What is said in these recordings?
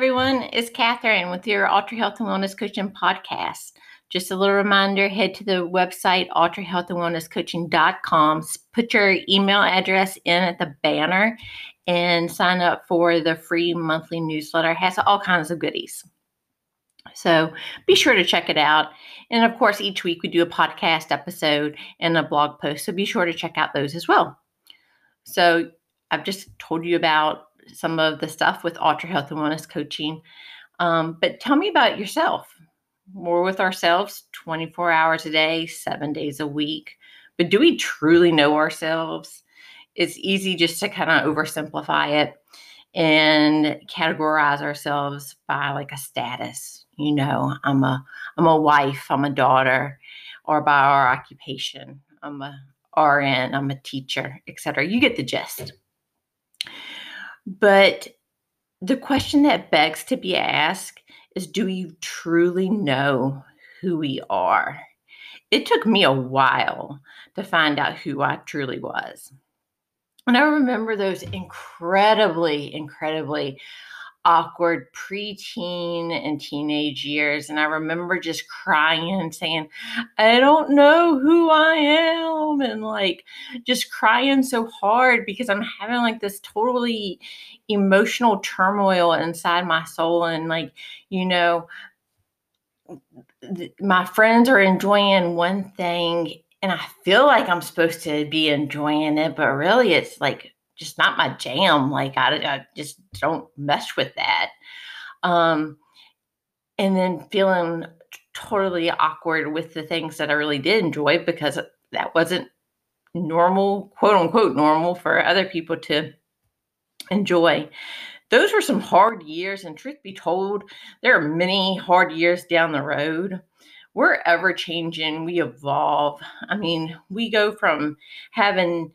everyone. It's Catherine with your Ultra Health and Wellness Coaching podcast. Just a little reminder head to the website, ultrahealthandwellnesscoaching.com. Put your email address in at the banner and sign up for the free monthly newsletter. It has all kinds of goodies. So be sure to check it out. And of course, each week we do a podcast episode and a blog post. So be sure to check out those as well. So I've just told you about some of the stuff with Ultra Health and Wellness Coaching. Um, but tell me about yourself. We're with ourselves 24 hours a day, seven days a week. But do we truly know ourselves? It's easy just to kind of oversimplify it and categorize ourselves by like a status. You know, I'm a I'm a wife, I'm a daughter, or by our occupation. I'm a RN, I'm a teacher, etc. You get the gist. But the question that begs to be asked is do you truly know who we are? It took me a while to find out who I truly was. And I remember those incredibly, incredibly awkward preteen and teenage years. And I remember just crying and saying, I don't know who I am. And like just crying so hard because I'm having like this totally emotional turmoil inside my soul. And like, you know, my friends are enjoying one thing and I feel like I'm supposed to be enjoying it, but really it's like just not my jam. Like I, I just don't mess with that. Um, and then feeling totally awkward with the things that I really did enjoy because that wasn't normal, quote unquote, normal for other people to enjoy. Those were some hard years, and truth be told, there are many hard years down the road. We're ever changing, we evolve. I mean, we go from having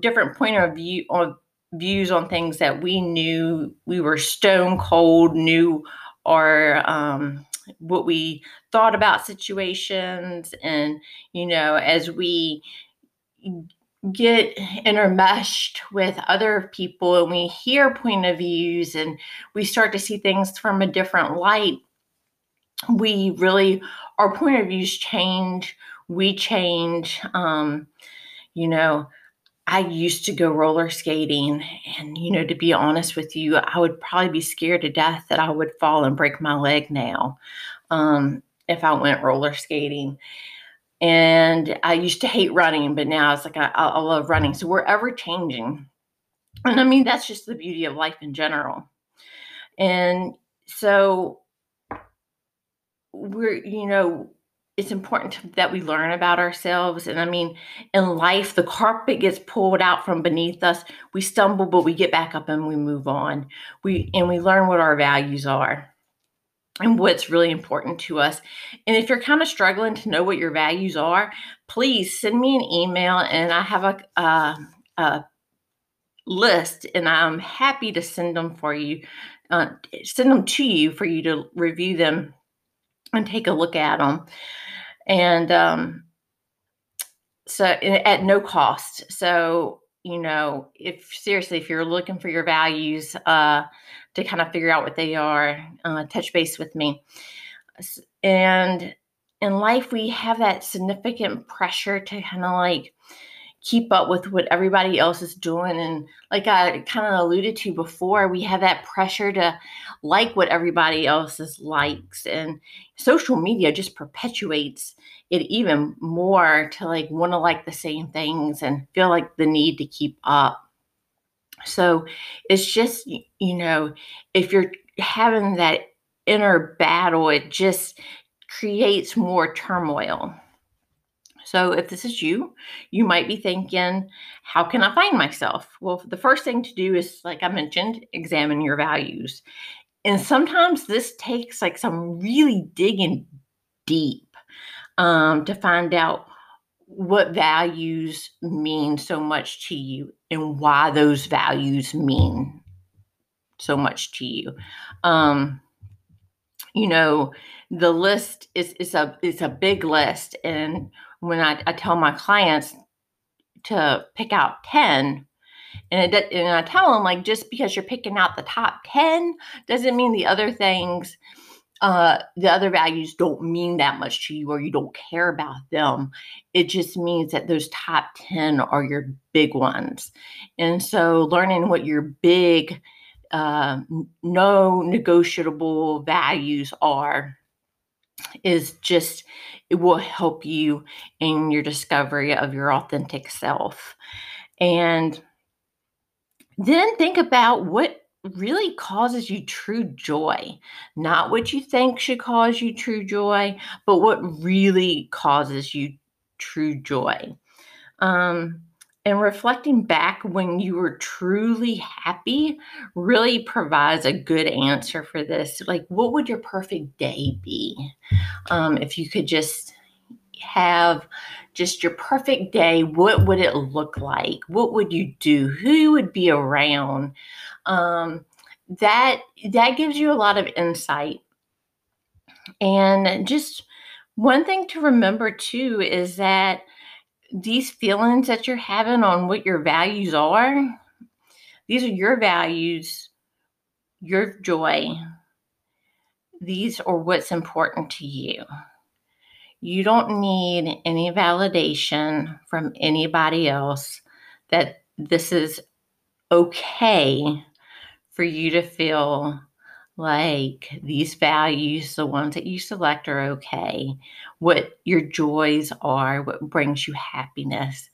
different point of view on views on things that we knew we were stone cold knew or um, what we thought about situations. And you know as we get intermeshed with other people and we hear point of views and we start to see things from a different light we really our point of views change. We change um, you know I used to go roller skating, and you know, to be honest with you, I would probably be scared to death that I would fall and break my leg now um, if I went roller skating. And I used to hate running, but now it's like I, I love running. So we're ever changing, and I mean that's just the beauty of life in general. And so we're, you know, it's important that we learn about ourselves. And I mean, in life, the carpet gets pulled out from beneath us. We stumble, but we get back up and we move on. We and we learn what our values are and what's really important to us. And if you're kind of struggling to know what your values are, please send me an email and I have a, a, a list and I'm happy to send them for you, uh, send them to you for you to review them and take a look at them and um, so at no cost. So you know, if seriously, if you're looking for your values uh, to kind of figure out what they are, uh, touch base with me. And in life, we have that significant pressure to kind of like keep up with what everybody else is doing. And like I kind of alluded to before, we have that pressure to like what everybody else is likes. And social media just perpetuates it even more to like want to like the same things and feel like the need to keep up. So it's just, you know, if you're having that inner battle, it just creates more turmoil. So if this is you, you might be thinking, how can I find myself? Well, the first thing to do is, like I mentioned, examine your values. And sometimes this takes like some really digging deep um, to find out what values mean so much to you and why those values mean so much to you. Um, you know, the list is is a is a big list, and when I, I tell my clients to pick out 10, And, it, and I tell them, like, just because you're picking out the top 10 doesn't mean the other things, uh, the other values don't mean that much to you or you don't care about them. It just means that those top 10 are your big ones. And so learning what your big, uh, no negotiable values are is just it will help you in your discovery of your authentic self. And then think about what really causes you true joy. Not what you think should cause you true joy but what really causes you true joy. Um, and reflecting back when you were truly happy really provides a good answer for this. Like, what would your perfect day be um, if you could just have just your perfect day? What would it look like? What would you do? Who would be around? Um, that that gives you a lot of insight. And just one thing to remember too is that these feelings that you're having on what your values are, these are your values, your joy. These are what's important to you. You don't need any validation from anybody else that this is okay for you to feel like these values, the ones that you select are okay, what your joys are, what brings you happiness.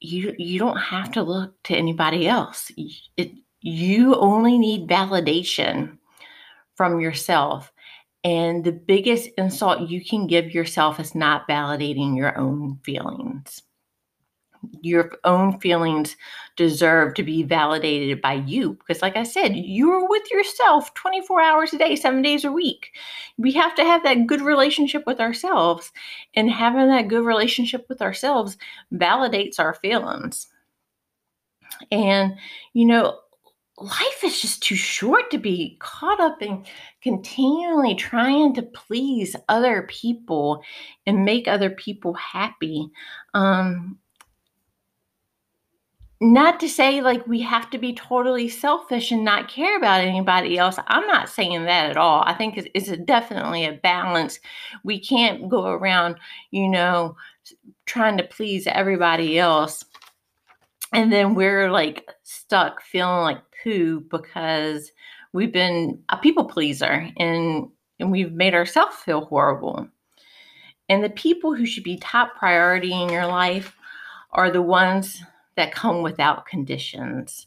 You you don't have to look to anybody else. It, you only need validation from yourself. And the biggest insult you can give yourself is not validating your own feelings your own feelings deserve to be validated by you. Because like i said you're with yourself 24 hours a day 7 days a week. We have to have that good relationship with ourselves and having that good relationship with ourselves validates our feelings. And you know life is just too short to be caught up in continually trying to please other people and make other people happy. Um not to say like we have to be totally selfish and not care about anybody else. I'm not saying that at all. I think it's, it's a definitely a balance. We can't go around, you know, trying to please everybody else. And then we're like stuck feeling like poo because we've been a people pleaser and, and we've made ourselves feel horrible. And the people who should be top priority in your life are the ones that come without conditions.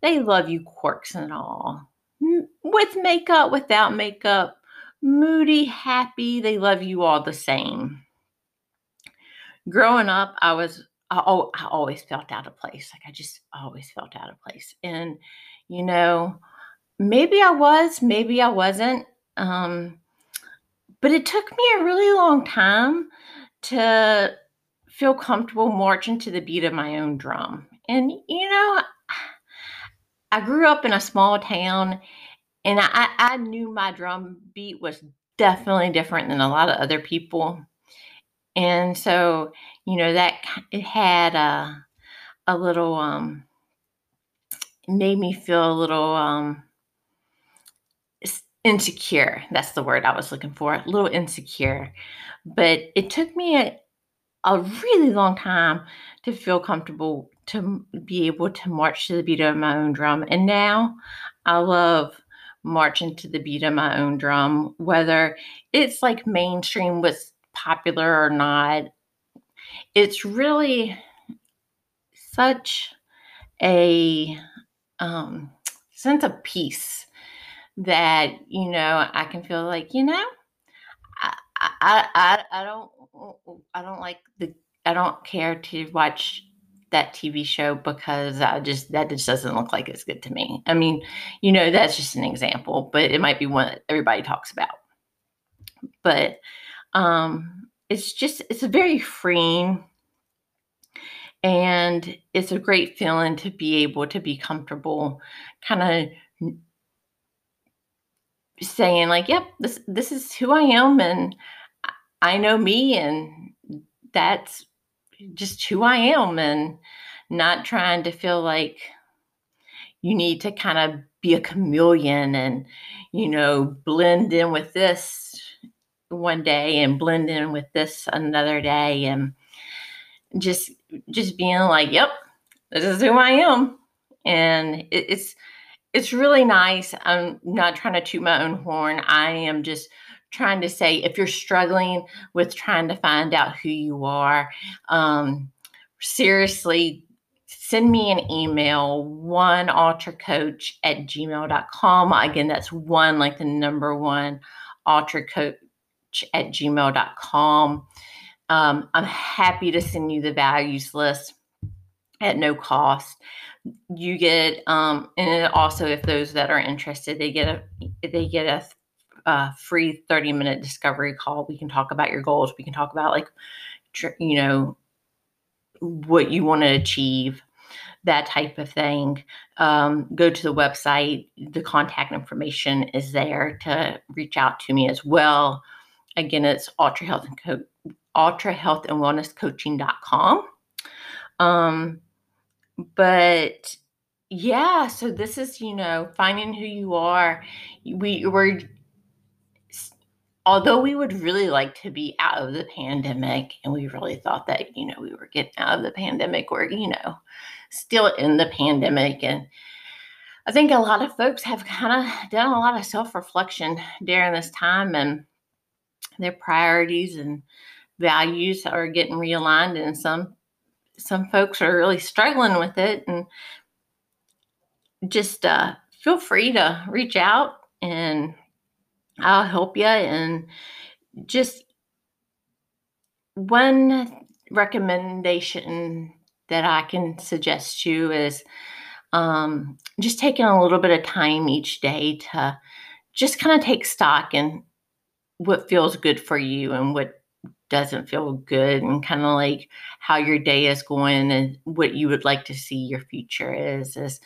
They love you quirks and all. With makeup, without makeup, moody, happy, they love you all the same. Growing up, I was I, oh, I always felt out of place. Like I just always felt out of place. And you know, maybe I was, maybe I wasn't. Um, but it took me a really long time to feel comfortable marching to the beat of my own drum. And, you know, I grew up in a small town and I, I knew my drum beat was definitely different than a lot of other people. And so, you know, that it had a, a little, um, made me feel a little, um, insecure. That's the word I was looking for, a little insecure. But it took me a, a really long time to feel comfortable to be able to march to the beat of my own drum. And now I love marching to the beat of my own drum, whether it's like mainstream was popular or not. It's really such a um, sense of peace that, you know, I can feel like, you know, I, I, I, I don't I don't like the I don't care to watch that TV show because I just that just doesn't look like it's good to me. I mean, you know, that's just an example, but it might be one that everybody talks about. But um it's just it's a very freeing and it's a great feeling to be able to be comfortable kind of saying like, yep, this this is who I am and I know me and that's just who I am and not trying to feel like you need to kind of be a chameleon and, you know, blend in with this one day and blend in with this another day and just just being like, yep, this is who I am. And it, it's it's really nice. I'm not trying to toot my own horn. I am just trying to say if you're struggling with trying to find out who you are, um, seriously, send me an email, one ultracoach at gmail.com. Again, that's one like the number one ultracoach at gmail.com. Um, I'm happy to send you the values list at no cost. You get, um, and also if those that are interested, they get a they get a, a free 30 minute discovery call. We can talk about your goals. We can talk about like, you know, what you want to achieve, that type of thing. Um, go to the website. The contact information is there to reach out to me as well. Again, it's Ultra Health and Co- Ultra Health and Wellness Coaching.com. Um, but yeah, so this is, you know, finding who you are. We were although we would really like to be out of the pandemic and we really thought that, you know, we were getting out of the pandemic or, you know, still in the pandemic and I think a lot of folks have kind of done a lot of self-reflection during this time and their priorities and values are getting realigned and some some folks are really struggling with it and just uh, feel free to reach out and I'll help you. And just one recommendation that I can suggest you is um, just taking a little bit of time each day to just kind of take stock and what feels good for you and what doesn't feel good and kind of like how your day is going and what you would like to see your future is is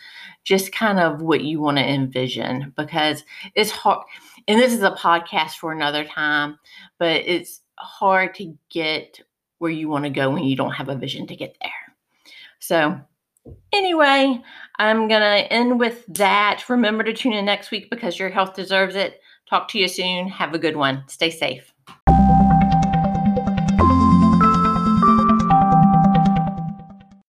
just kind of what you want to envision because it's hard and this is a podcast for another time but it's hard to get where you want to go when you don't have a vision to get there. So anyway i'm gonna end with that. Remember to tune in next week because your health deserves it. Talk to you soon. Have a good one. Stay safe